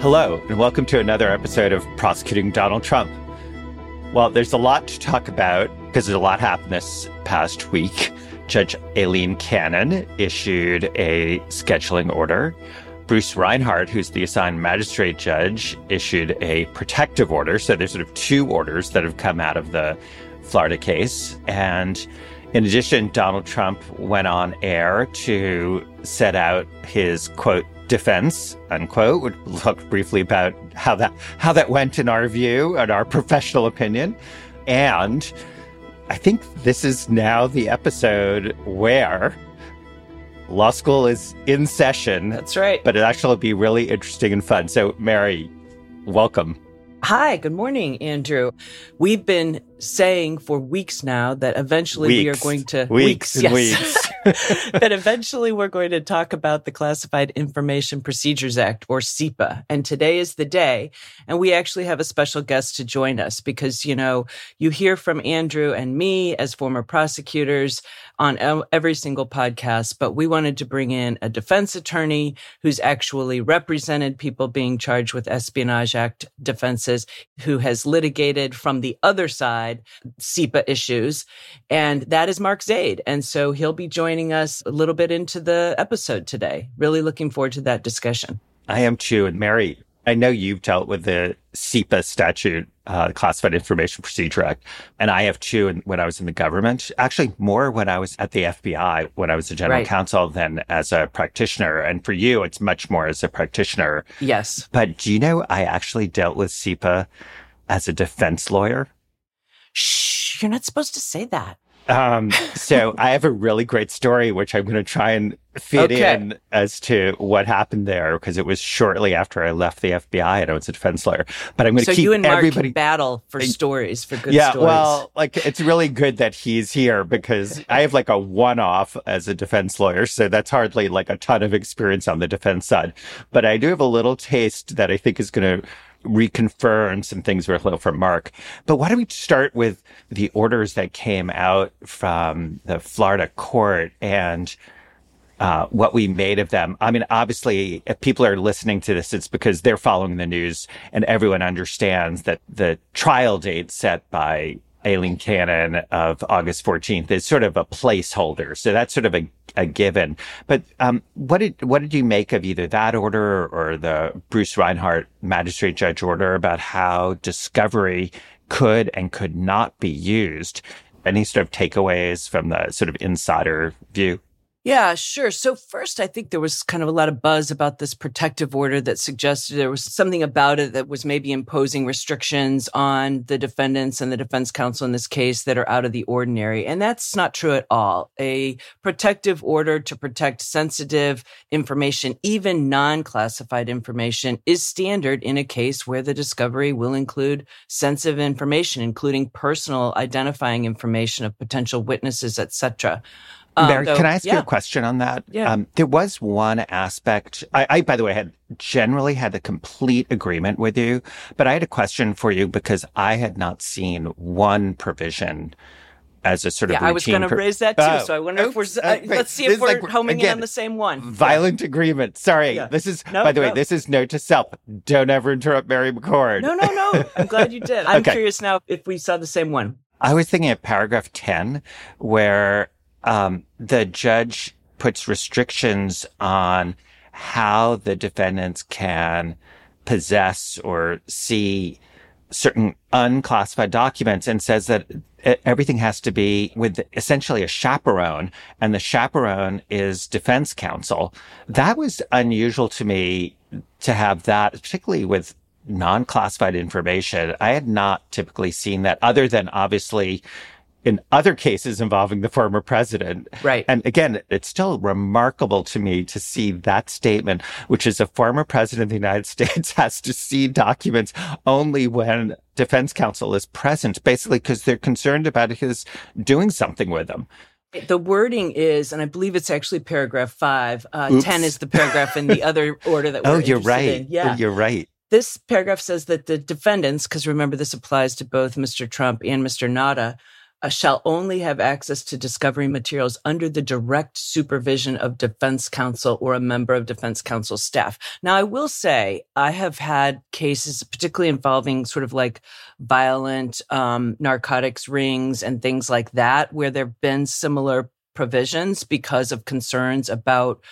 Hello, and welcome to another episode of Prosecuting Donald Trump. Well, there's a lot to talk about because there's a lot happened this past week. Judge Aileen Cannon issued a scheduling order. Bruce Reinhart, who's the assigned magistrate judge, issued a protective order. So there's sort of two orders that have come out of the Florida case. And in addition, Donald Trump went on air to set out his quote defense, unquote, would talk briefly about how that how that went in our view and our professional opinion. And I think this is now the episode where law school is in session. That's right. But it actually will be really interesting and fun. So, Mary, welcome. Hi, good morning, Andrew. We've been saying for weeks now that eventually weeks. we are going to weeks, weeks yes. weeks. that eventually we're going to talk about the Classified Information Procedures Act or CIPA. And today is the day. And we actually have a special guest to join us because, you know, you hear from Andrew and me as former prosecutors on every single podcast, but we wanted to bring in a defense attorney who's actually represented people being charged with Espionage Act defenses, who has litigated from the other side CIPA issues. And that is Mark Zaid. And so he'll be joining us a little bit into the episode today. Really looking forward to that discussion. I am too. And Mary, I know you've dealt with the CIPA statute, uh, Classified Information Procedure Act, and I have too. And when I was in the government, actually more when I was at the FBI, when I was a general right. counsel than as a practitioner. And for you, it's much more as a practitioner. Yes. But do you know, I actually dealt with CIPA as a defense lawyer. Shh, you're not supposed to say that. Um, so I have a really great story, which I'm going to try and fit okay. in as to what happened there, because it was shortly after I left the FBI and I was a defense lawyer. But I'm going to so keep you and Mark everybody battle for stories for good yeah, stories. well, like it's really good that he's here because I have like a one-off as a defense lawyer, so that's hardly like a ton of experience on the defense side. But I do have a little taste that I think is going to reconfirm some things we learned from Mark. But why don't we start with the orders that came out from the Florida court and uh, what we made of them. I mean, obviously, if people are listening to this, it's because they're following the news and everyone understands that the trial date set by Aileen Cannon of August 14th is sort of a placeholder. So that's sort of a, a given. But um, what did what did you make of either that order or the Bruce Reinhart magistrate judge order about how discovery could and could not be used? Any sort of takeaways from the sort of insider view? Yeah, sure. So first, I think there was kind of a lot of buzz about this protective order that suggested there was something about it that was maybe imposing restrictions on the defendants and the defense counsel in this case that are out of the ordinary. And that's not true at all. A protective order to protect sensitive information, even non-classified information is standard in a case where the discovery will include sensitive information, including personal identifying information of potential witnesses, etc. Um, Mary, though, can I ask yeah. you a question on that? Yeah. Um, there was one aspect. I, I, by the way, had generally had the complete agreement with you, but I had a question for you because I had not seen one provision as a sort of yeah, I was going to per- raise that too. Oh, so I wonder oops, if we're uh, uh, let's see if we're like, homing again, in on the same one. Violent yeah. agreement. Sorry, yeah. this is no, by the no. way, this is note to self: don't ever interrupt Mary McCord. No, no, no. I'm glad you did. I'm okay. curious now if we saw the same one. I was thinking of paragraph ten, where um, the judge puts restrictions on how the defendants can possess or see certain unclassified documents and says that everything has to be with essentially a chaperone and the chaperone is defense counsel. That was unusual to me to have that, particularly with non-classified information. I had not typically seen that other than obviously in other cases involving the former president. Right. And again, it's still remarkable to me to see that statement, which is a former president of the United States has to see documents only when defense counsel is present, basically because they're concerned about his doing something with them. The wording is, and I believe it's actually paragraph five. Uh, Ten is the paragraph in the other order that we're oh, you're right. In. Yeah, you're right. This paragraph says that the defendants, because remember this applies to both Mr. Trump and Mr. Nauta, shall only have access to discovery materials under the direct supervision of defense counsel or a member of defense counsel staff. Now, I will say I have had cases, particularly involving sort of like violent um, narcotics rings and things like that, where there have been similar provisions because of concerns about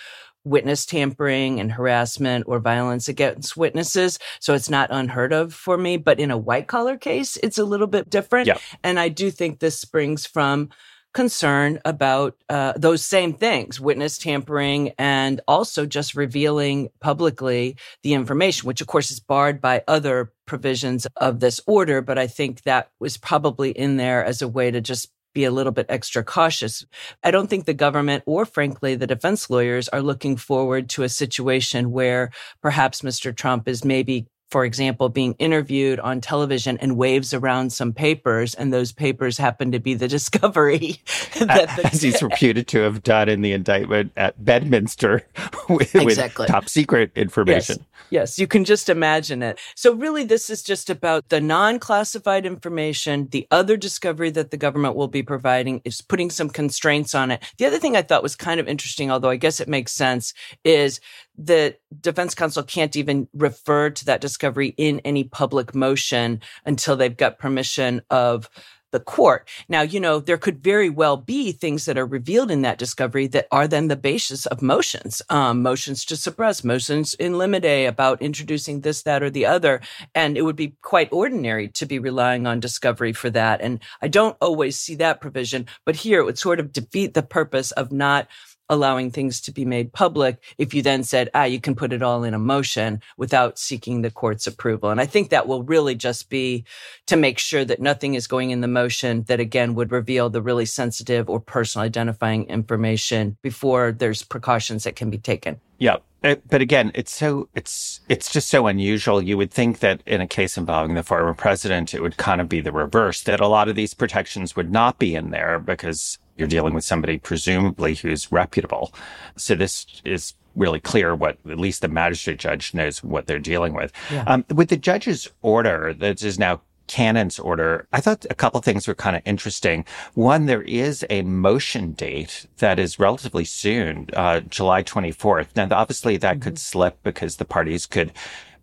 witness tampering and harassment or violence against witnesses. So it's not unheard of for me. But in a white collar case, it's a little bit different. Yeah. And I do think this springs from concern about uh, those same things witness tampering and also just revealing publicly the information which of course is barred by other provisions of this order but i think that was probably in there as a way to just be a little bit extra cautious. I don't think the government or frankly the defense lawyers are looking forward to a situation where perhaps Mr. Trump is maybe for example, being interviewed on television and waves around some papers, and those papers happen to be the discovery that the, as he's reputed to have done in the indictment at Bedminster with, exactly. with top secret information. Yes. yes, you can just imagine it. So really, this is just about the non-classified information. The other discovery that the government will be providing is putting some constraints on it. The other thing I thought was kind of interesting, although I guess it makes sense, is the defense counsel can't even refer to that discovery in any public motion until they've got permission of the court. Now, you know, there could very well be things that are revealed in that discovery that are then the basis of motions, um, motions to suppress, motions in limine about introducing this, that, or the other. And it would be quite ordinary to be relying on discovery for that. And I don't always see that provision, but here it would sort of defeat the purpose of not allowing things to be made public if you then said, ah, you can put it all in a motion without seeking the court's approval. And I think that will really just be to make sure that nothing is going in the motion that again would reveal the really sensitive or personal identifying information before there's precautions that can be taken. Yeah. But again, it's so, it's, it's just so unusual. You would think that in a case involving the former president, it would kind of be the reverse, that a lot of these protections would not be in there because you're dealing with somebody presumably who's reputable. So this is really clear what at least the magistrate judge knows what they're dealing with. Yeah. Um, with the judge's order that is now Cannon's order, I thought a couple things were kind of interesting. One, there is a motion date that is relatively soon, uh, July 24th. Now, obviously that mm-hmm. could slip because the parties could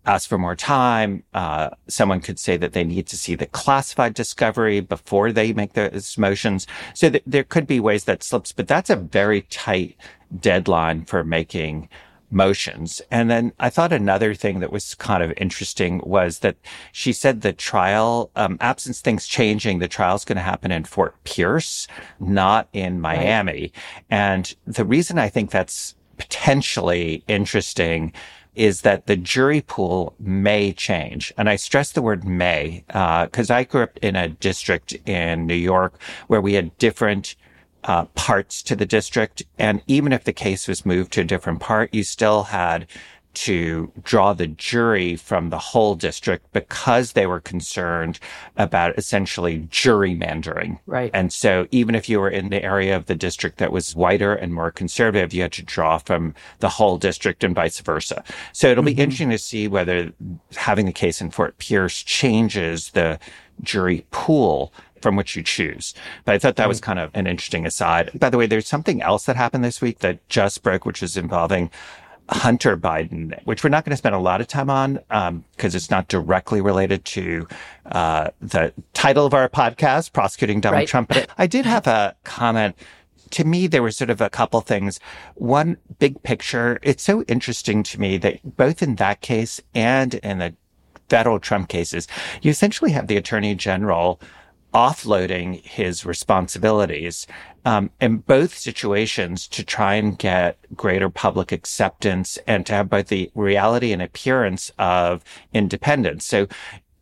ask for more time. Uh, someone could say that they need to see the classified discovery before they make those motions. So th- there could be ways that slips, but that's a very tight deadline for making motions. And then I thought another thing that was kind of interesting was that she said the trial, um, absence things changing, the trial is going to happen in Fort Pierce, not in Miami. Right. And the reason I think that's potentially interesting is that the jury pool may change. And I stress the word may, because uh, I grew up in a district in New York where we had different uh, parts to the district. And even if the case was moved to a different part, you still had to draw the jury from the whole district because they were concerned about essentially gerrymandering. Right. And so even if you were in the area of the district that was whiter and more conservative, you had to draw from the whole district and vice versa. So it'll mm-hmm. be interesting to see whether having the case in Fort Pierce changes the jury pool from which you choose. But I thought that was kind of an interesting aside. By the way, there's something else that happened this week that just broke, which is involving Hunter Biden, which we're not going to spend a lot of time on because um, it's not directly related to uh, the title of our podcast, prosecuting Donald right. Trump. But I did have a comment. To me, there were sort of a couple things. One big picture. It's so interesting to me that both in that case and in the federal Trump cases, you essentially have the attorney general offloading his responsibilities um, in both situations to try and get greater public acceptance and to have both the reality and appearance of independence. So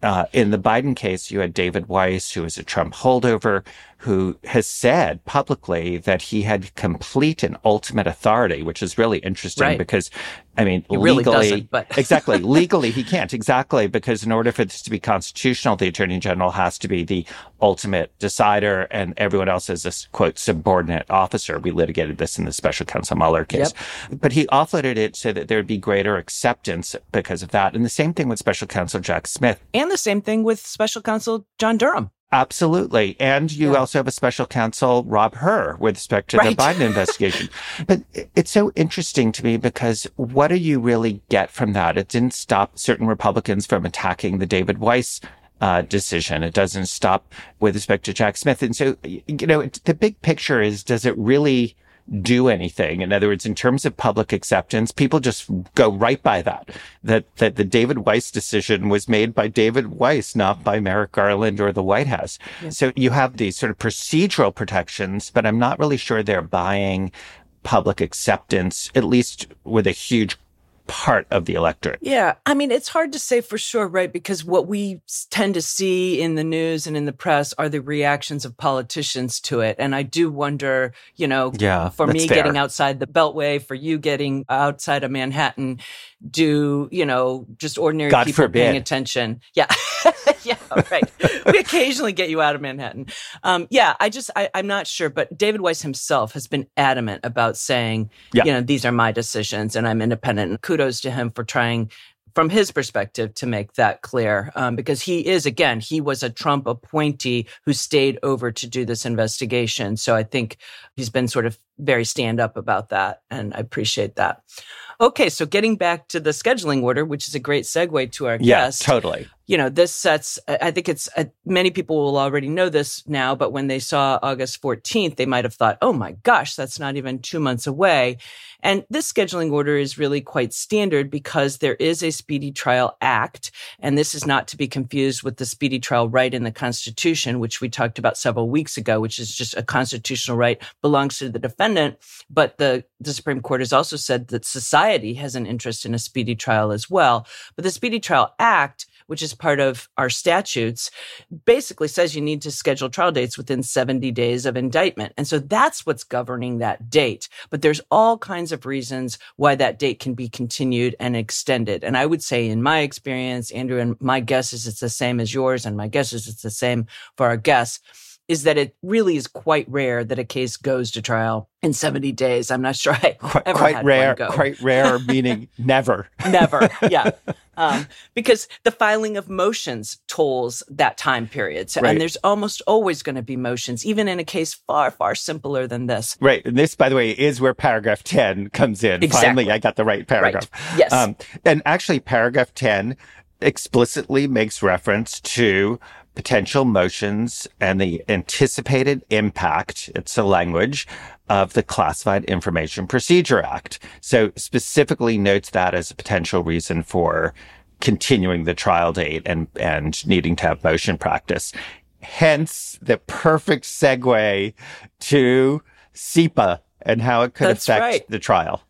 uh, in the Biden case, you had David Weiss, who was a Trump holdover, who has said publicly that he had complete and ultimate authority, which is really interesting right. because, I mean, he legally, really but exactly, legally he can't exactly because in order for this to be constitutional, the attorney general has to be the ultimate decider and everyone else is a quote subordinate officer. We litigated this in the special counsel Mueller case, yep. but he offloaded it so that there would be greater acceptance because of that. And the same thing with special counsel Jack Smith. And the same thing with special counsel John Durham. Absolutely. And you Yeah. also have a special counsel, Rob Hur, with respect to Right. the Biden investigation. but it's so interesting to me because what do you really get from that? It didn't stop certain Republicans from attacking the David Weiss uh, decision. It doesn't stop with respect to Jack Smith. And so, you know, it- the big picture is, does it really do anything? In other words, in terms of public acceptance, people just go right by that. That, that the David Weiss decision was made by David Weiss, not by Merrick Garland or the White House. So you have these sort of procedural protections, but I'm not really sure they're buying public acceptance, at least with a huge part of the electorate. Yeah. I mean, it's hard to say for sure, right? Because what we tend to see in the news and in the press are the reactions of politicians to it. And I do wonder, you know, Yeah, for me fair. getting outside the beltway, for you getting outside of Manhattan, do, you know, just ordinary God people paying attention. Yeah. yeah. Right. we occasionally get you out of Manhattan. Um, yeah. I just, I, I'm not sure, but David Weiss himself has been adamant about saying, Yeah. you know, these are my decisions and I'm independent. And kudos to him for trying from his perspective to make that clear. Um, because he is again he was a trump appointee who stayed over to do this investigation. So i think he's been sort of very stand up about that and i appreciate that. Okay so getting back to the scheduling order which is a great segue to our Yeah, guest. totally. You know, this sets, I think it's, uh, many people will already know this now, but when they saw August 14th, they might have thought, oh my gosh, that's not even two months away. And this scheduling order is really quite standard because there is a Speedy Trial Act. And this is not to be confused with the Speedy Trial right in the Constitution, which we talked about several weeks ago, which is just a constitutional right belongs to the defendant. But the, the Supreme Court has also said that society has an interest in a speedy trial as well. But the Speedy Trial Act, which is part of our statutes, basically says you need to schedule trial dates within 70 days of indictment. And so that's what's governing that date. But there's all kinds of reasons why that date can be continued and extended. And I would say in my experience, Andrew, and my guess is it's the same as yours, and my guess is it's the same for our guests, is that it really is quite rare that a case goes to trial in 70 days. I'm not sure I Quite, ever quite had rare, one go. quite rare, meaning never. Never. Yeah. Um, because the filing of motions tolls that time period. So, Right. And there's almost always going to be motions, even in a case far, far simpler than this. Right. And this, by the way, is where paragraph 10 comes in. Exactly. Finally, I got the right paragraph. Right. Yes. Um, and actually, paragraph 10 explicitly makes reference to potential motions and the anticipated impact, it's a language, of the Classified Information Procedure Act. So specifically notes that as a potential reason for continuing the trial date and, and needing to have motion practice. Hence the perfect segue to CIPA and how it could That's affect right. the trial.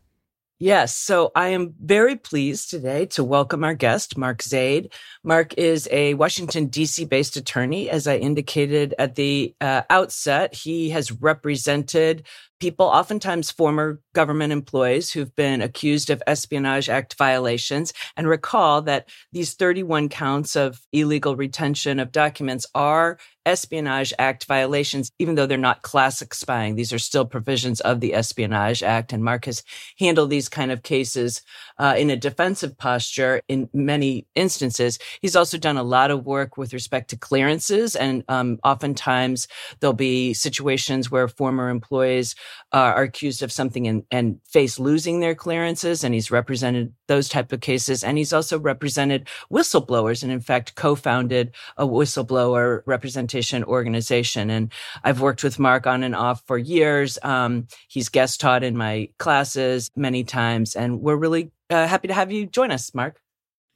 Yes. So I am very pleased today to welcome our guest, Mark Zaid. Mark is a Washington, D.C. based attorney. As I indicated at the uh, outset, he has represented people, oftentimes former government employees who've been accused of Espionage Act violations. And recall that these 31 counts of illegal retention of documents are Espionage Act violations, even though they're not classic spying. These are still provisions of the Espionage Act. And Mark has handled these kind of cases uh, in a defensive posture in many instances. He's also done a lot of work with respect to clearances. And um, oftentimes there'll be situations where former employees uh, are accused of something and, and face losing their clearances. And he's represented those type of cases. And he's also represented whistleblowers and in fact co-founded a whistleblower representation organization. And I've worked with Mark on and off for years. Um, he's guest taught in my classes many times and we're really uh, happy to have you join us, Mark.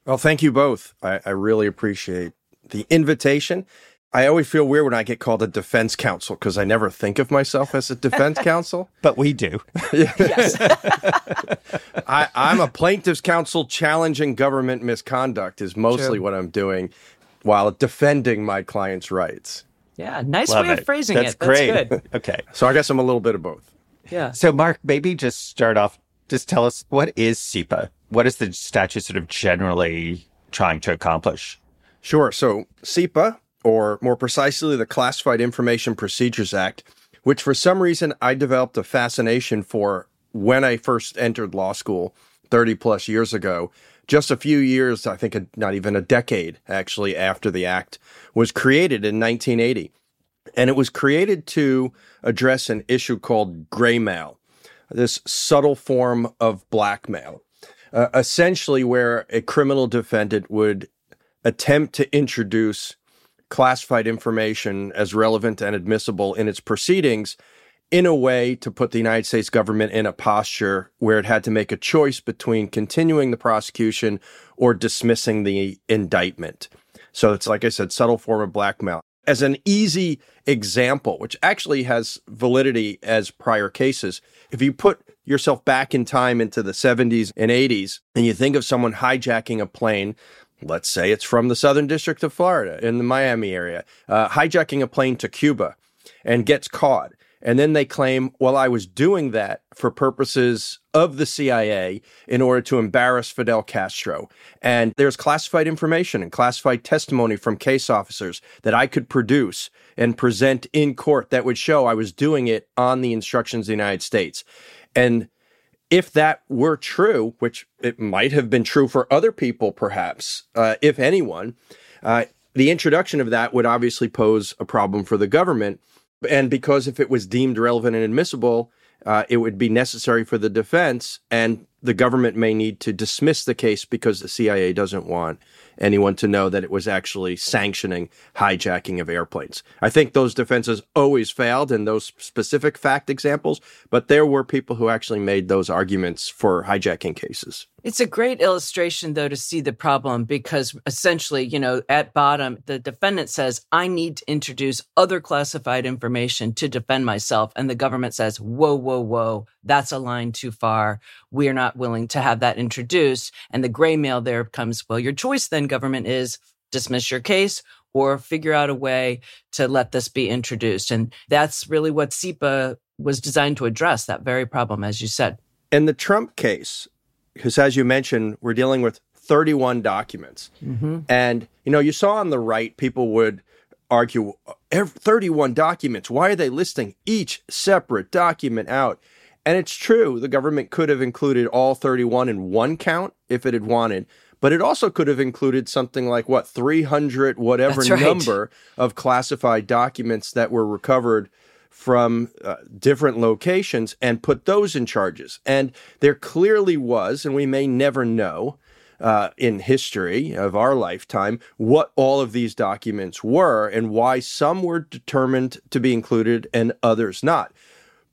Well, thank you both. I, I really appreciate the invitation. I always feel weird when I get called a defense counsel because I never think of myself as a defense counsel. But we do. Yes. I, I'm a plaintiff's counsel challenging government misconduct is mostly True. what I'm doing while defending my client's rights. yeah. Nice Love way it. of phrasing That's it. That's great. okay. So I guess I'm a little bit of both. Yeah. So, Mark, maybe just start off, just tell us what is CIPA? What is the statute sort of generally trying to accomplish? Sure. So CIPA, or more precisely, the Classified Information Procedures Act, which for some reason I developed a fascination for when I first entered law school 30 plus years ago, just a few years, I think not even a decade actually after the act was created in 1980. And it was created to address an issue called graymail, this subtle form of blackmail, uh, essentially where a criminal defendant would attempt to introduce classified information as relevant and admissible in its proceedings in a way to put the United States government in a posture where it had to make a choice between continuing the prosecution or dismissing the indictment. So it's like I said, subtle form of blackmail. As an easy example, which actually has validity as prior cases, if you put yourself back in time into the 70s and 80s and you think of someone hijacking a plane, let's say it's from the Southern District of Florida in the Miami area, uh, hijacking a plane to Cuba and gets caught and then they claim, well, I was doing that for purposes of the CIA in order to embarrass Fidel Castro. And there's classified information and classified testimony from case officers that I could produce and present in court that would show I was doing it on the instructions of the United States. And if that were true, which it might have been true for other people, perhaps, uh, if anyone, uh, the introduction of that would obviously pose a problem for the government. And because if it was deemed relevant and admissible, uh, it would be necessary for the defense, and the government may need to dismiss the case because the CIA doesn't want anyone to know that it was actually sanctioning hijacking of airplanes. I think those defenses always failed in those specific fact examples, but there were people who actually made those arguments for hijacking cases. It's a great illustration, though, to see the problem because essentially, you know, at bottom, the defendant says, I need to introduce other classified information to defend myself. And the government says, whoa, whoa, whoa, that's a line too far. We're not willing to have that introduced. And the gray mail there comes, well, your choice then government is dismiss your case or figure out a way to let this be introduced. And that's really what CIPA was designed to address, that very problem, as you said. In the Trump case, because as you mentioned, we're dealing with 31 documents. Mm-hmm. And, you know, you saw on the right, people would argue 31 documents. Why are they listing each separate document out? And it's true, the government could have included all 31 in one count if it had wanted but it also could have included something like what 300 whatever right. number of classified documents that were recovered from uh, different locations and put those in charges. And there clearly was, and we may never know uh, in history of our lifetime, what all of these documents were and why some were determined to be included and others not.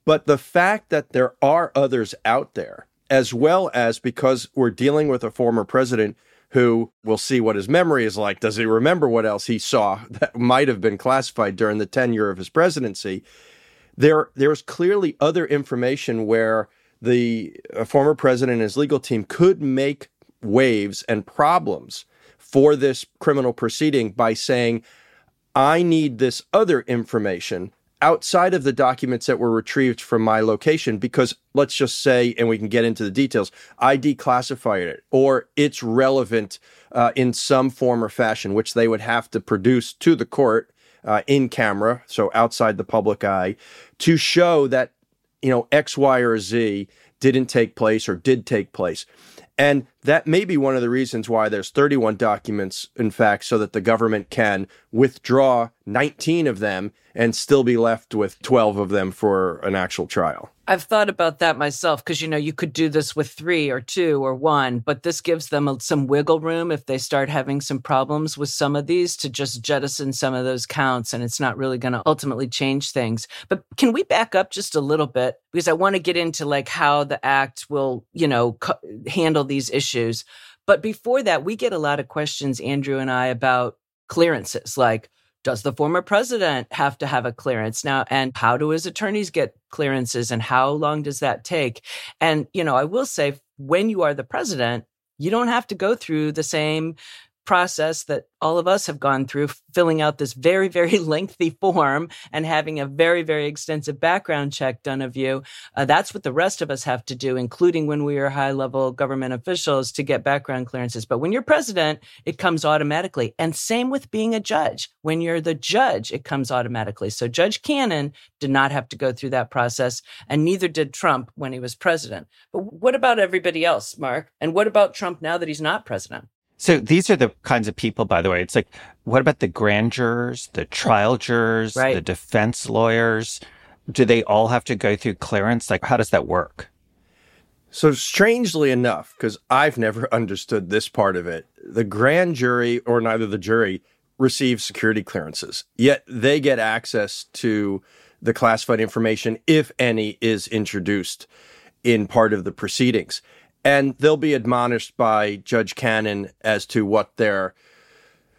But the fact that there are others out there as well as because we're dealing with a former president who will see what his memory is like. Does he remember what else he saw that might have been classified during the tenure of his presidency? There, there's clearly other information where the former president and his legal team could make waves and problems for this criminal proceeding by saying, I need this other information outside of the documents that were retrieved from my location because let's just say and we can get into the details i declassified it or it's relevant uh, in some form or fashion which they would have to produce to the court uh, in camera so outside the public eye to show that you know x y or z didn't take place or did take place and that may be one of the reasons why there's 31 documents, in fact, so that the government can withdraw 19 of them and still be left with 12 of them for an actual trial. I've thought about that myself because, you know, you could do this with three or two or one, but this gives them some wiggle room if they start having some problems with some of these to just jettison some of those counts and it's not really going to ultimately change things. But can we back up just a little bit? Because I want to get into like how the act will, you know, handle these issues. But before that, we get a lot of questions, Andrew and I, about clearances like, does the former president have to have a clearance? Now and how do his attorneys get clearances and how long does that take? And you know i will say when you are the president you don't have to go through the same process that all of us have gone through, filling out this very, very lengthy form and having a very, very extensive background check done of you. Uh, that's what the rest of us have to do, including when we are high level government officials to get background clearances. But when you're president, it comes automatically. And same with being a judge. When you're the judge, it comes automatically. So Judge Cannon did not have to go through that process, and neither did Trump when he was president. But what about everybody else, Mark? And what about Trump now that he's not president? So these are the kinds of people, by the way. It's like, what about the grand jurors, the trial jurors, right. the defense lawyers? Do they all have to go through clearance? Like, how does that work? So, strangely enough, because I've never understood this part of it, the grand jury or neither the jury receive security clearances, yet they get access to the classified information, if any, is introduced in part of the proceedings and they'll be admonished by Judge Cannon as to what their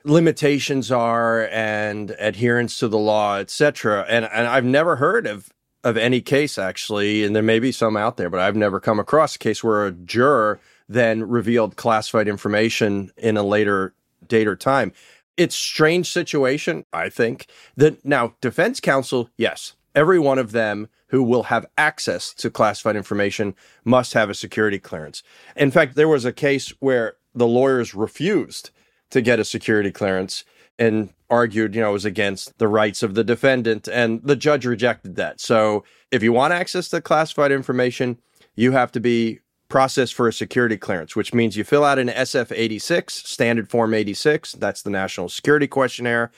limitations are and adherence to the law, etc. And and I've never heard of of any case actually, and there may be some out there, but I've never come across a case where a juror then revealed classified information in a later date or time. It's strange situation, I think. That now defense counsel, yes, every one of them who will have access to classified information must have a security clearance. In fact, there was a case where the lawyers refused to get a security clearance and argued, you know, it was against the rights of the defendant, and the judge rejected that. So, if you want access to classified information, you have to be processed for a security clearance, which means you fill out an SF 86, standard form 86. That's the national security questionnaire.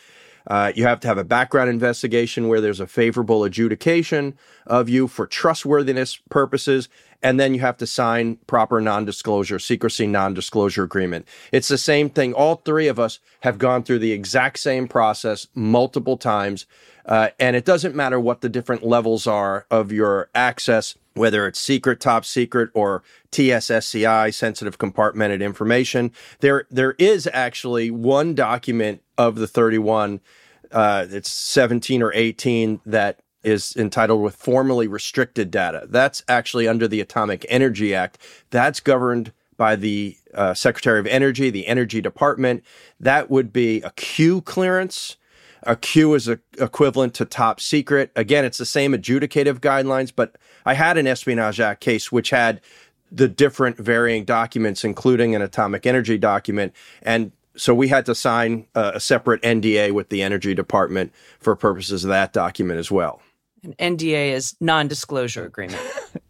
Uh, you have to have a background investigation where there's a favorable adjudication of you for trustworthiness purposes. And then you have to sign proper non disclosure, secrecy non disclosure agreement. It's the same thing. All three of us have gone through the exact same process multiple times. Uh, and it doesn't matter what the different levels are of your access, whether it's secret, top secret, or TSSCI, sensitive compartmented information. There, there is actually one document of the 31 uh, it's 17 or 18 that is entitled with formally restricted data. That's actually under the Atomic Energy Act. That's governed by the uh, Secretary of Energy, the Energy Department. That would be a Q clearance. A Q is a, equivalent to top secret. Again, it's the same adjudicative guidelines, but I had an Espionage Act case which had the different varying documents, including an atomic energy document. And so we had to sign a, a separate NDA with the Energy Department for purposes of that document as well. An NDA is non-disclosure agreement.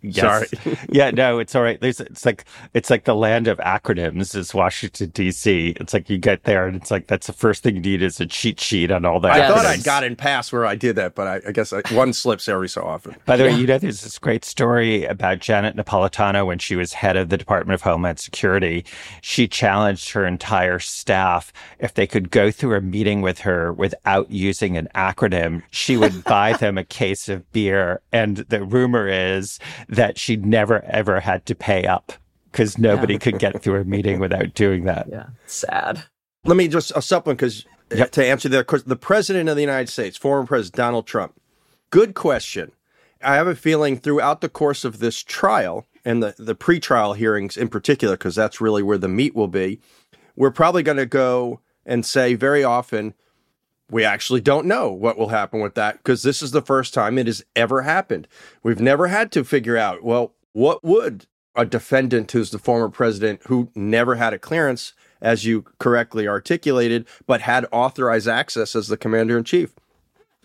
Yes. Sorry. yeah, no, it's all right. There's, it's like it's like the land of acronyms is Washington D.C. It's like you get there and it's like that's the first thing you need is a cheat sheet on all that. I thought I'd gotten past where I did that, but I, I guess I, one slips every so often. By the yeah. way, you know, there's this great story about Janet Napolitano when she was head of the Department of Homeland Security. She challenged her entire staff if they could go through a meeting with her without using an acronym, she would buy them a case case of beer. And the rumor is that she never ever had to pay up because nobody yeah. could get through a meeting without doing that. Yeah. Sad. Let me just a supplement because uh, yep. to answer that question, the president of the United States, former president Donald Trump. Good question. I have a feeling throughout the course of this trial and the, the pretrial hearings in particular, because that's really where the meat will be, we're probably going to go and say very often, we actually don't know what will happen with that because this is the first time it has ever happened. We've never had to figure out, well, what would a defendant who's the former president who never had a clearance, as you correctly articulated, but had authorized access as the commander in chief?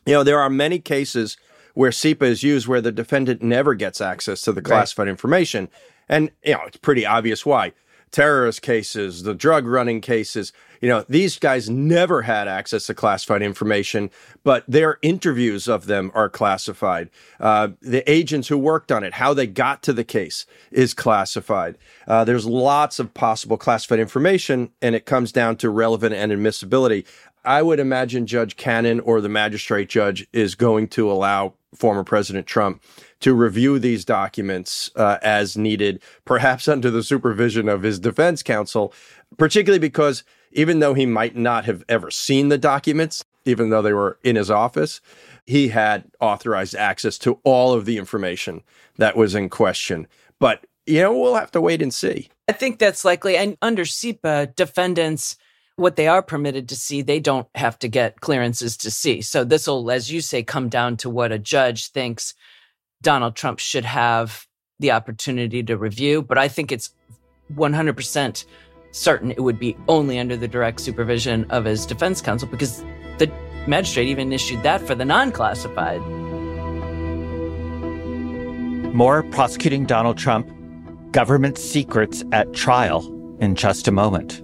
You know, there are many cases where CIPA is used where the defendant never gets access to the classified right. information. And, you know, it's pretty obvious why terrorist cases, the drug running cases. You know, these guys never had access to classified information, but their interviews of them are classified. Uh, the agents who worked on it, how they got to the case is classified. Uh, there's lots of possible classified information, and it comes down to relevant and admissibility. I would imagine Judge Cannon or the magistrate judge is going to allow former President Trump to review these documents uh, as needed, perhaps under the supervision of his defense counsel, particularly because even though he might not have ever seen the documents, even though they were in his office, he had authorized access to all of the information that was in question. But, you know, we'll have to wait and see. I think that's likely. And under CIPA, defendants what they are permitted to see, they don't have to get clearances to see. So this will, as you say, come down to what a judge thinks Donald Trump should have the opportunity to review. But I think it's 100% certain it would be only under the direct supervision of his defense counsel because the magistrate even issued that for the non classified. More prosecuting Donald Trump, government secrets at trial in just a moment.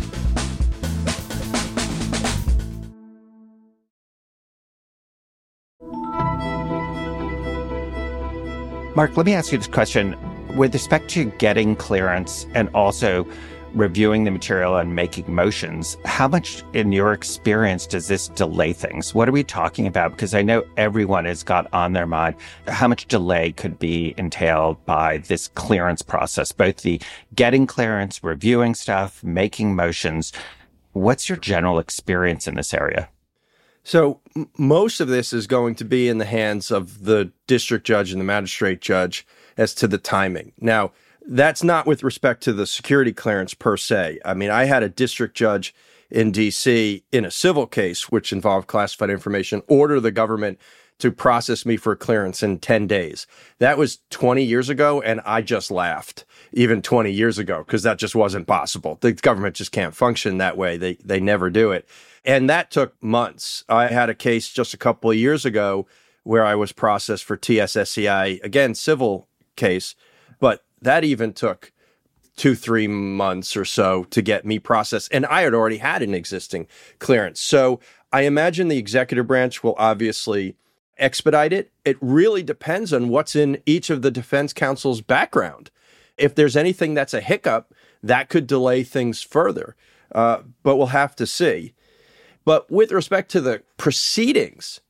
Mark, let me ask you this question. With respect to getting clearance and also reviewing the material and making motions, how much in your experience does this delay things? What are we talking about? Because I know everyone has got on their mind how much delay could be entailed by this clearance process, both the getting clearance, reviewing stuff, making motions. What's your general experience in this area? So most of this is going to be in the hands of the district judge and the magistrate judge as to the timing. Now, that's not with respect to the security clearance per se. I mean, I had a district judge in DC in a civil case which involved classified information order the government to process me for clearance in 10 days. That was 20 years ago and I just laughed even 20 years ago because that just wasn't possible. The government just can't function that way. They they never do it. And that took months. I had a case just a couple of years ago where I was processed for TSSCI, again, civil case, but that even took two, three months or so to get me processed. And I had already had an existing clearance. So I imagine the executive branch will obviously expedite it. It really depends on what's in each of the defense counsel's background. If there's anything that's a hiccup, that could delay things further. Uh, but we'll have to see. But with respect to the proceedings,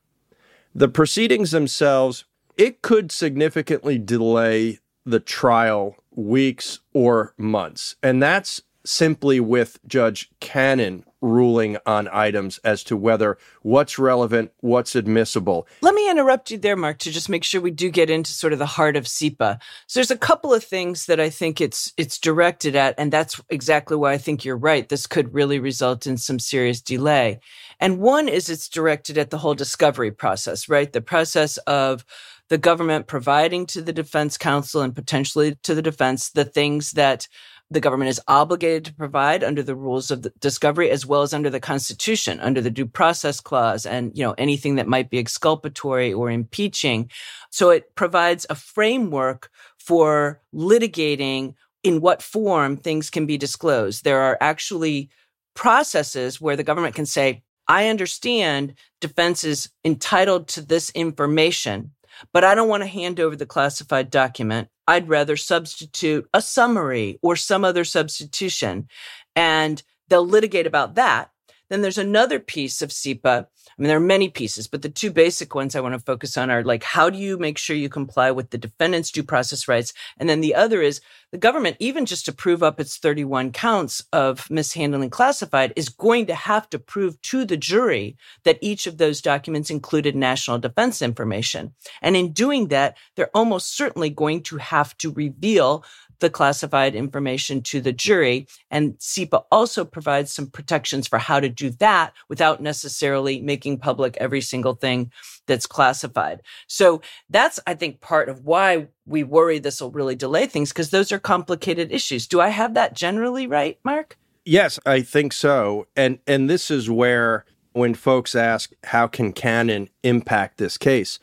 the proceedings themselves, it could significantly delay the trial weeks or months. And that's simply with Judge Cannon ruling on items as to whether what's relevant, what's admissible. Let me interrupt you there, Mark, to just make sure we do get into sort of the heart of CIPA. So there's a couple of things that I think it's it's directed at, and that's exactly why I think you're right. This could really result in some serious delay. And one is it's directed at the whole discovery process, right? The process of the government providing to the defense counsel and potentially to the defense the things that the government is obligated to provide under the rules of the discovery as well as under the constitution under the due process clause and you know anything that might be exculpatory or impeaching. So it provides a framework for litigating in what form things can be disclosed. There are actually processes where the government can say i understand defense is entitled to this information but I don't want to hand over the classified document. I'd rather substitute a summary or some other substitution. And they'll litigate about that. Then there's another piece of CIPA I mean, there are many pieces, but the two basic ones I want to focus on are like, how do you make sure you comply with the defendant's due process rights? And then the other is the government, even just to prove up its 31 counts of mishandling classified, is going to have to prove to the jury that each of those documents included national defense information. And in doing that, they're almost certainly going to have to reveal the classified information to the jury. And CIPA also provides some protections for how to do that without necessarily making public every single thing that's classified. So that's, I think, part of why we worry this will really delay things because those are complicated issues. Do I have that generally right, Mark? Yes, I think so. And and this is where when folks ask how can Cannon impact this case,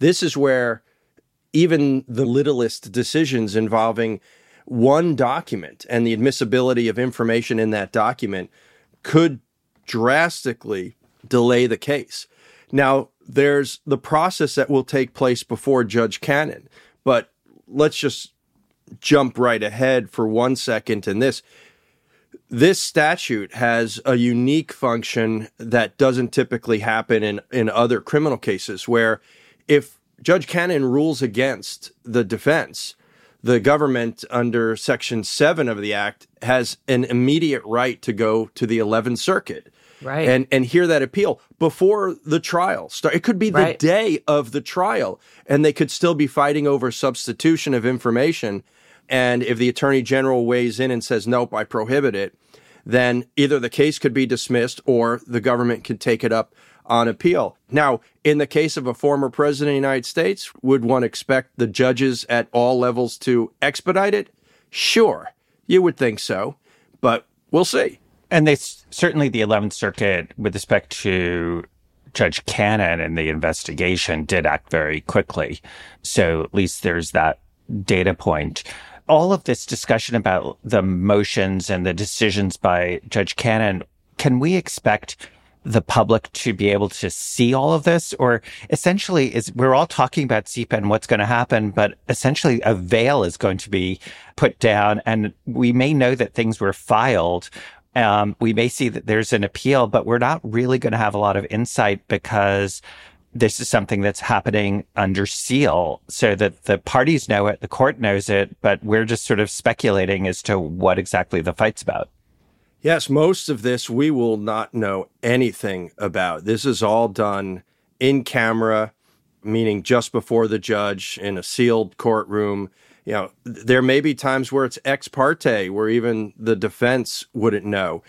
this is where even the littlest decisions involving one document and the admissibility of information in that document could drastically delay the case. Now, there's the process that will take place before Judge Cannon, but let's just jump right ahead for one second in this. This statute has a unique function that doesn't typically happen in, in other criminal cases, where if Judge Cannon rules against the defense, the government under Section 7 of the Act has an immediate right to go to the 11th Circuit. Right. And and hear that appeal before the trial start. It could be the Right. day of the trial, and they could still be fighting over substitution of information. And if the attorney general weighs in and says, nope, I prohibit it, then either the case could be dismissed or the government could take it up on appeal. Now, in the case of a former president of the United States, would one expect the judges at all levels to expedite it? Sure, you would think so, but we'll see. And they certainly the 11th Circuit, with respect to Judge Cannon and the investigation, did act very quickly. So at least there's that data point. All of this discussion about the motions and the decisions by Judge Cannon, can we expect the public to be able to see all of this? Or essentially is we're all talking about CIPA and what's going to happen, but essentially a veil is going to be put down and we may know that things were filed. Um, we may see that there's an appeal, but we're not really going to have a lot of insight because this is something that's happening under seal so that the parties know it, the court knows it, but we're just sort of speculating as to what exactly the fight's about. Yes, most of this we will not know anything about. This is all done in camera, meaning just before the judge in a sealed courtroom. You know, there may be times where it's ex parte, where even the defense wouldn't know.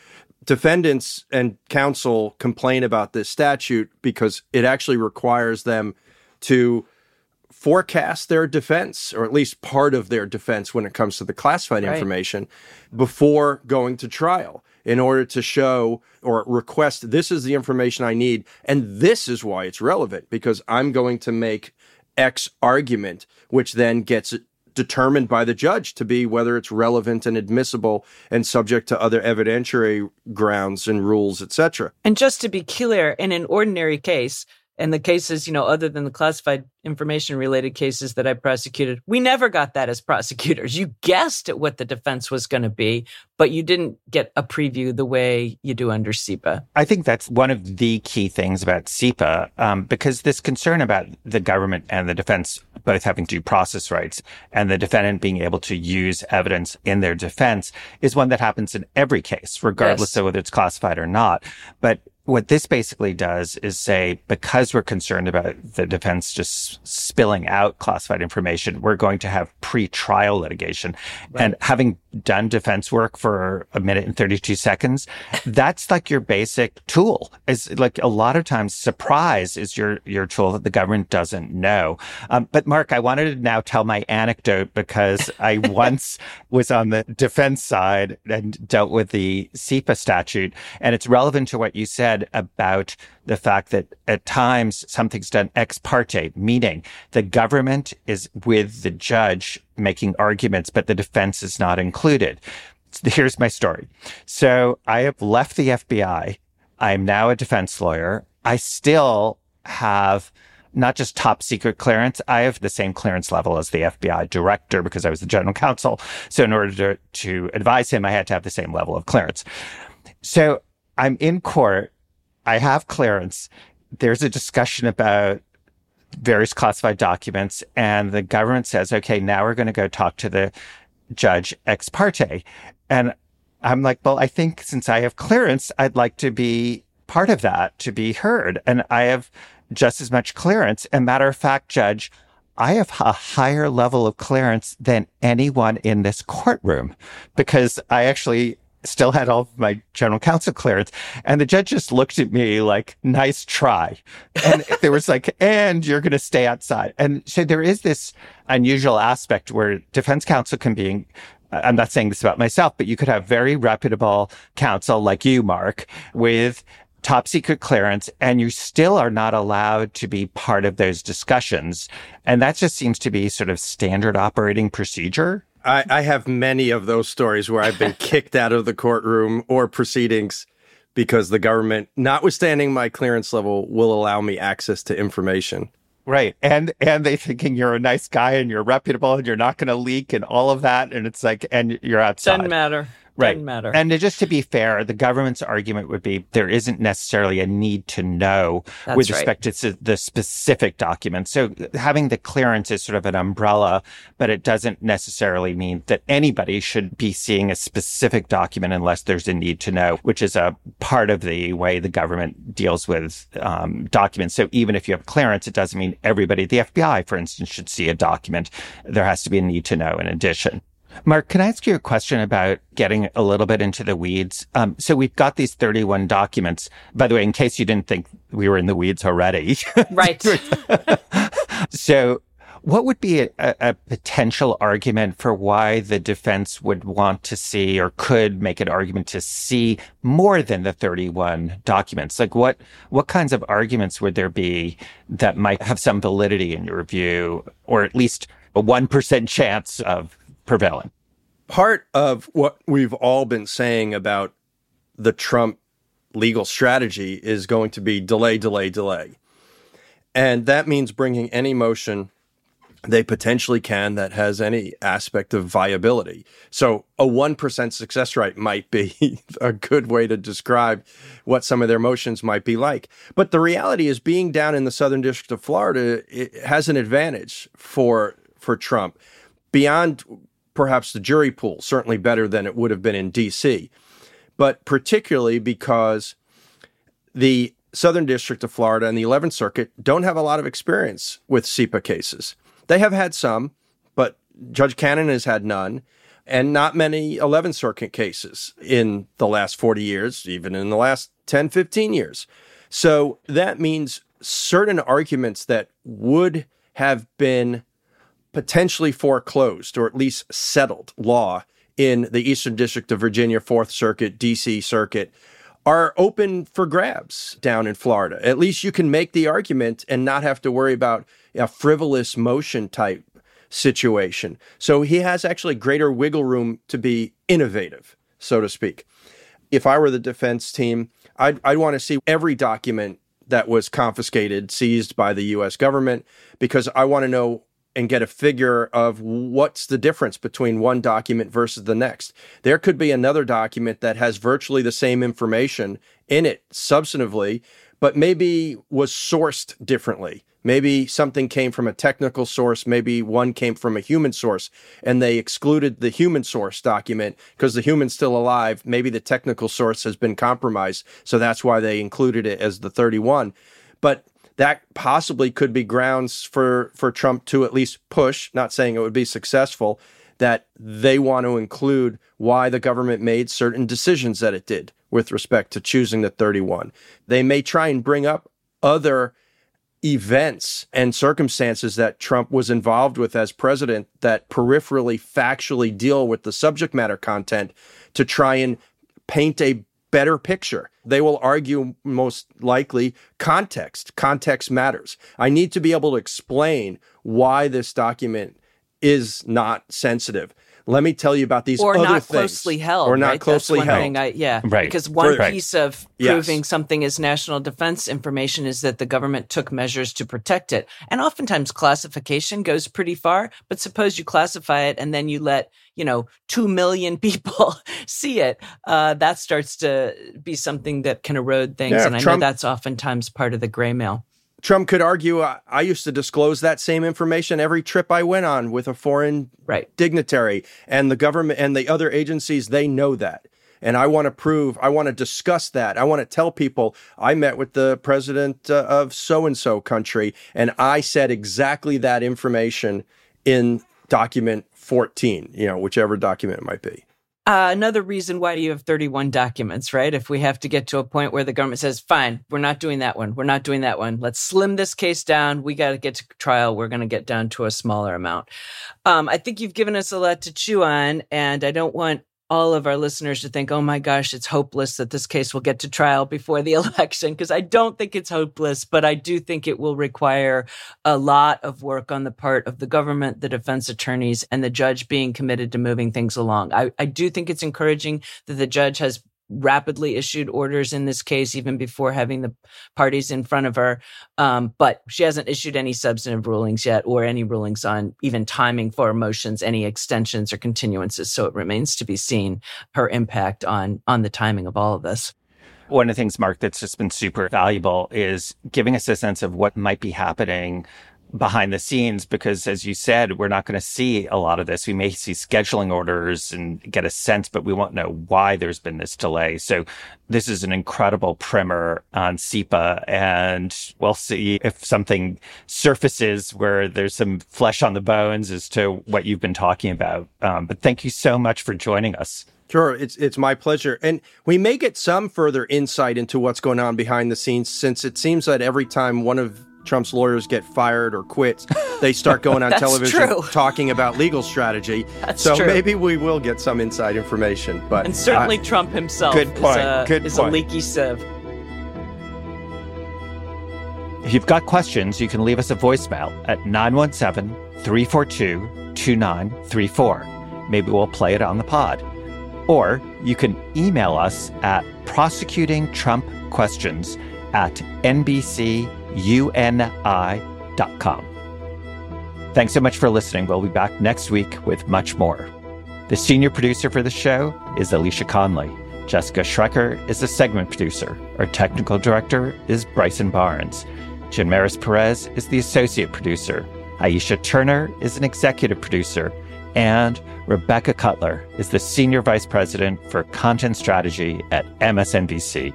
Defendants and counsel complain about this statute because it actually requires them to forecast their defense, or at least part of their defense when it comes to the classified Right. information before going to trial in order to show or request this is the information I need. And this is why it's relevant because I'm going to make X argument, which then gets determined by the judge to be whether it's relevant and admissible and subject to other evidentiary grounds and rules, etc. And just to be clear, in an ordinary case, and the cases, you know, other than the classified information related cases that I prosecuted, we never got that as prosecutors. You guessed at what the defense was going to be, but you didn't get a preview the way you do under CIPA. I think that's one of the key things about CIPA, um, because this concern about the government and the defense both having due process rights and the defendant being able to use evidence in their defense is one that happens in every case, regardless Yes. of whether it's classified or not. But what this basically does is say, because we're concerned about the defense just spilling out classified information, we're going to have pre-trial litigation. And having done defense work for a minute and 32 seconds, that's like your basic tool. Is like a lot of times surprise is your, your tool that the government doesn't know. Um, but Mark, I wanted to now tell my anecdote because I once was on the defense side and dealt with the CIPA statute. And it's relevant to what you said about the fact that at times something's done ex parte, meaning the government is with the judge making arguments, but the defense is not included. Here's my story. So I have left the FBI. I'm now a defense lawyer. I still have not just top secret clearance. I have the same clearance level as the FBI director because I was the general counsel. So in order to, to advise him, I had to have the same level of clearance. So I'm in court. I have clearance. There's a discussion about various classified documents and the government says, okay, now we're going to go talk to the judge ex parte. And I'm like, well, I think since I have clearance, I'd like to be part of that, to be heard. And I have just as much clearance. And matter of fact, judge, I have a higher level of clearance than anyone in this courtroom because I actually still had all of my general counsel clearance. And the judge just looked at me like, nice try. And there was like, and you're going to stay outside. And so there is this unusual aspect where defense counsel can be I'm not saying this about myself, but you could have very reputable counsel like you, Mark, with top secret clearance and you still are not allowed to be part of those discussions. And that just seems to be sort of standard operating procedure. I, I have many of those stories where I've been kicked out of the courtroom or proceedings because the government, notwithstanding my clearance level, will allow me access to information. Right. And and they thinking you're a nice guy and you're reputable and you're not going to leak and all of that and it's like and you're outside. Doesn't matter. Right. Doesn't matter. And just to be fair, the government's argument would be there isn't necessarily a need to know That's with right. respect to the specific documents. So having the clearance is sort of an umbrella, but it doesn't necessarily mean that anybody should be seeing a specific document unless there's a need to know, which is a part of the way the government deals with um, documents. So even if you have clearance, it doesn't mean everybody, the FBI, for instance, should see a document. There has to be a need to know in addition. Mark, can I ask you a question about getting a little bit into the weeds? Um, so we've got these 31 documents. By the way, in case you didn't think we were in the weeds already. right. so what would be a, a, potential argument for why the defense would want to see or could make an argument to see more than the 31 documents? Like what, what kinds of arguments would there be that might have some validity in your view, or at least a 1% chance of prevailing? Part of what we've all been saying about the Trump legal strategy is going to be delay, delay, delay. And that means bringing any motion they potentially can that has any aspect of viability. So a 1% success rate might be a good way to describe what some of their motions might be like. But the reality is being down in the Southern District of Florida it has an advantage for for Trump beyond perhaps the jury pool, certainly better than it would have been in DC. But particularly because the Southern District of Florida and the 11th Circuit don't have a lot of experience with CIPA cases. They have had some, but Judge Cannon has had none, and not many 11th Circuit cases in the last 40 years, even in the last 10, 15 years. So that means certain arguments that would have been potentially foreclosed or at least settled law in the Eastern District of Virginia, Fourth Circuit, DC Circuit are open for grabs down in Florida. At least you can make the argument and not have to worry about a frivolous motion type situation. So he has actually greater wiggle room to be innovative, so to speak. If I were the defense team, I'd, I'd want to see every document that was confiscated, seized by the US government, because I want to know and get a figure of what's the difference between one document versus the next. There could be another document that has virtually the same information in it substantively, but maybe was sourced differently. Maybe something came from a technical source, maybe one came from a human source, and they excluded the human source document because the human's still alive. Maybe the technical source has been compromised, so that's why they included it as the 31. But that possibly could be grounds for for Trump to at least push, not saying it would be successful, that they want to include why the government made certain decisions that it did with respect to choosing the 31. They may try and bring up other events and circumstances that Trump was involved with as president that peripherally factually deal with the subject matter content to try and paint a better picture. They will argue most likely context. Context matters. I need to be able to explain why this document is not sensitive. Let me tell you about these or other not things. closely held, or not right? closely That's one held. Thing I, yeah, Right. Because one Right. piece of Yes. proving something is national defense information is that the government took measures to protect it, and oftentimes classification goes pretty far. But suppose you classify it and then you let you know two million people see it, uh, that starts to be something that can erode things, Yeah, and I Trump- know that's oftentimes part of the gray mail. Trump could argue I, I used to disclose that same information every trip I went on with a foreign Right. dignitary and the government and the other agencies they know that. And I want to prove, I want to discuss that. I want to tell people I met with the president uh, of so and so country and I said exactly that information in document 14, you know, whichever document it might be. Uh, another reason why do you have 31 documents, right? If we have to get to a point where the government says, fine, we're not doing that one. We're not doing that one. Let's slim this case down. We got to get to trial. We're going to get down to a smaller amount. Um, I think you've given us a lot to chew on, and I don't want all of our listeners to think, oh my gosh, it's hopeless that this case will get to trial before the election, because I don't think it's hopeless, but I do think it will require a lot of work on the part of the government, the defense attorneys, and the judge being committed to moving things along. I, I do think it's encouraging that the judge has rapidly issued orders in this case, even before having the parties in front of her. Um, but she hasn't issued any substantive rulings yet or any rulings on even timing for motions, any extensions or continuances. So it remains to be seen her impact on, on the timing of all of this. One of the things, Mark, that's just been super valuable is giving us a sense of what might be happening behind the scenes because as you said we're not going to see a lot of this. We may see scheduling orders and get a sense but we won't know why there's been this delay. So this is an incredible primer on CIPA and we'll see if something surfaces where there's some flesh on the bones as to what you've been talking about. Um, but thank you so much for joining us. Sure, it's it's my pleasure. And we may get some further insight into what's going on behind the scenes since it seems that every time one of Trump's lawyers get fired or quit, they start going on television true. talking about legal strategy. That's so true. maybe we will get some inside information. But And certainly I- Trump himself Good is, point. a, Good is a leaky sieve. If you've got questions, you can leave us a voicemail at 917 342 2934. Maybe we'll play it on the pod. Or you can email us at prosecutingtrumpquestions at nbcuni.com. Thanks so much for listening. We'll be back next week with much more. The senior producer for the show is Alicia Conley. Jessica Schrecker is the segment producer. Our technical director is Bryson Barnes. Jim Maris Perez is the associate producer. Aisha Turner is an executive producer. And Rebecca Cutler is the senior vice president for content strategy at MSNBC.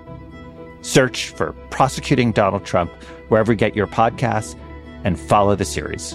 Search for Prosecuting Donald Trump wherever you get your podcasts and follow the series.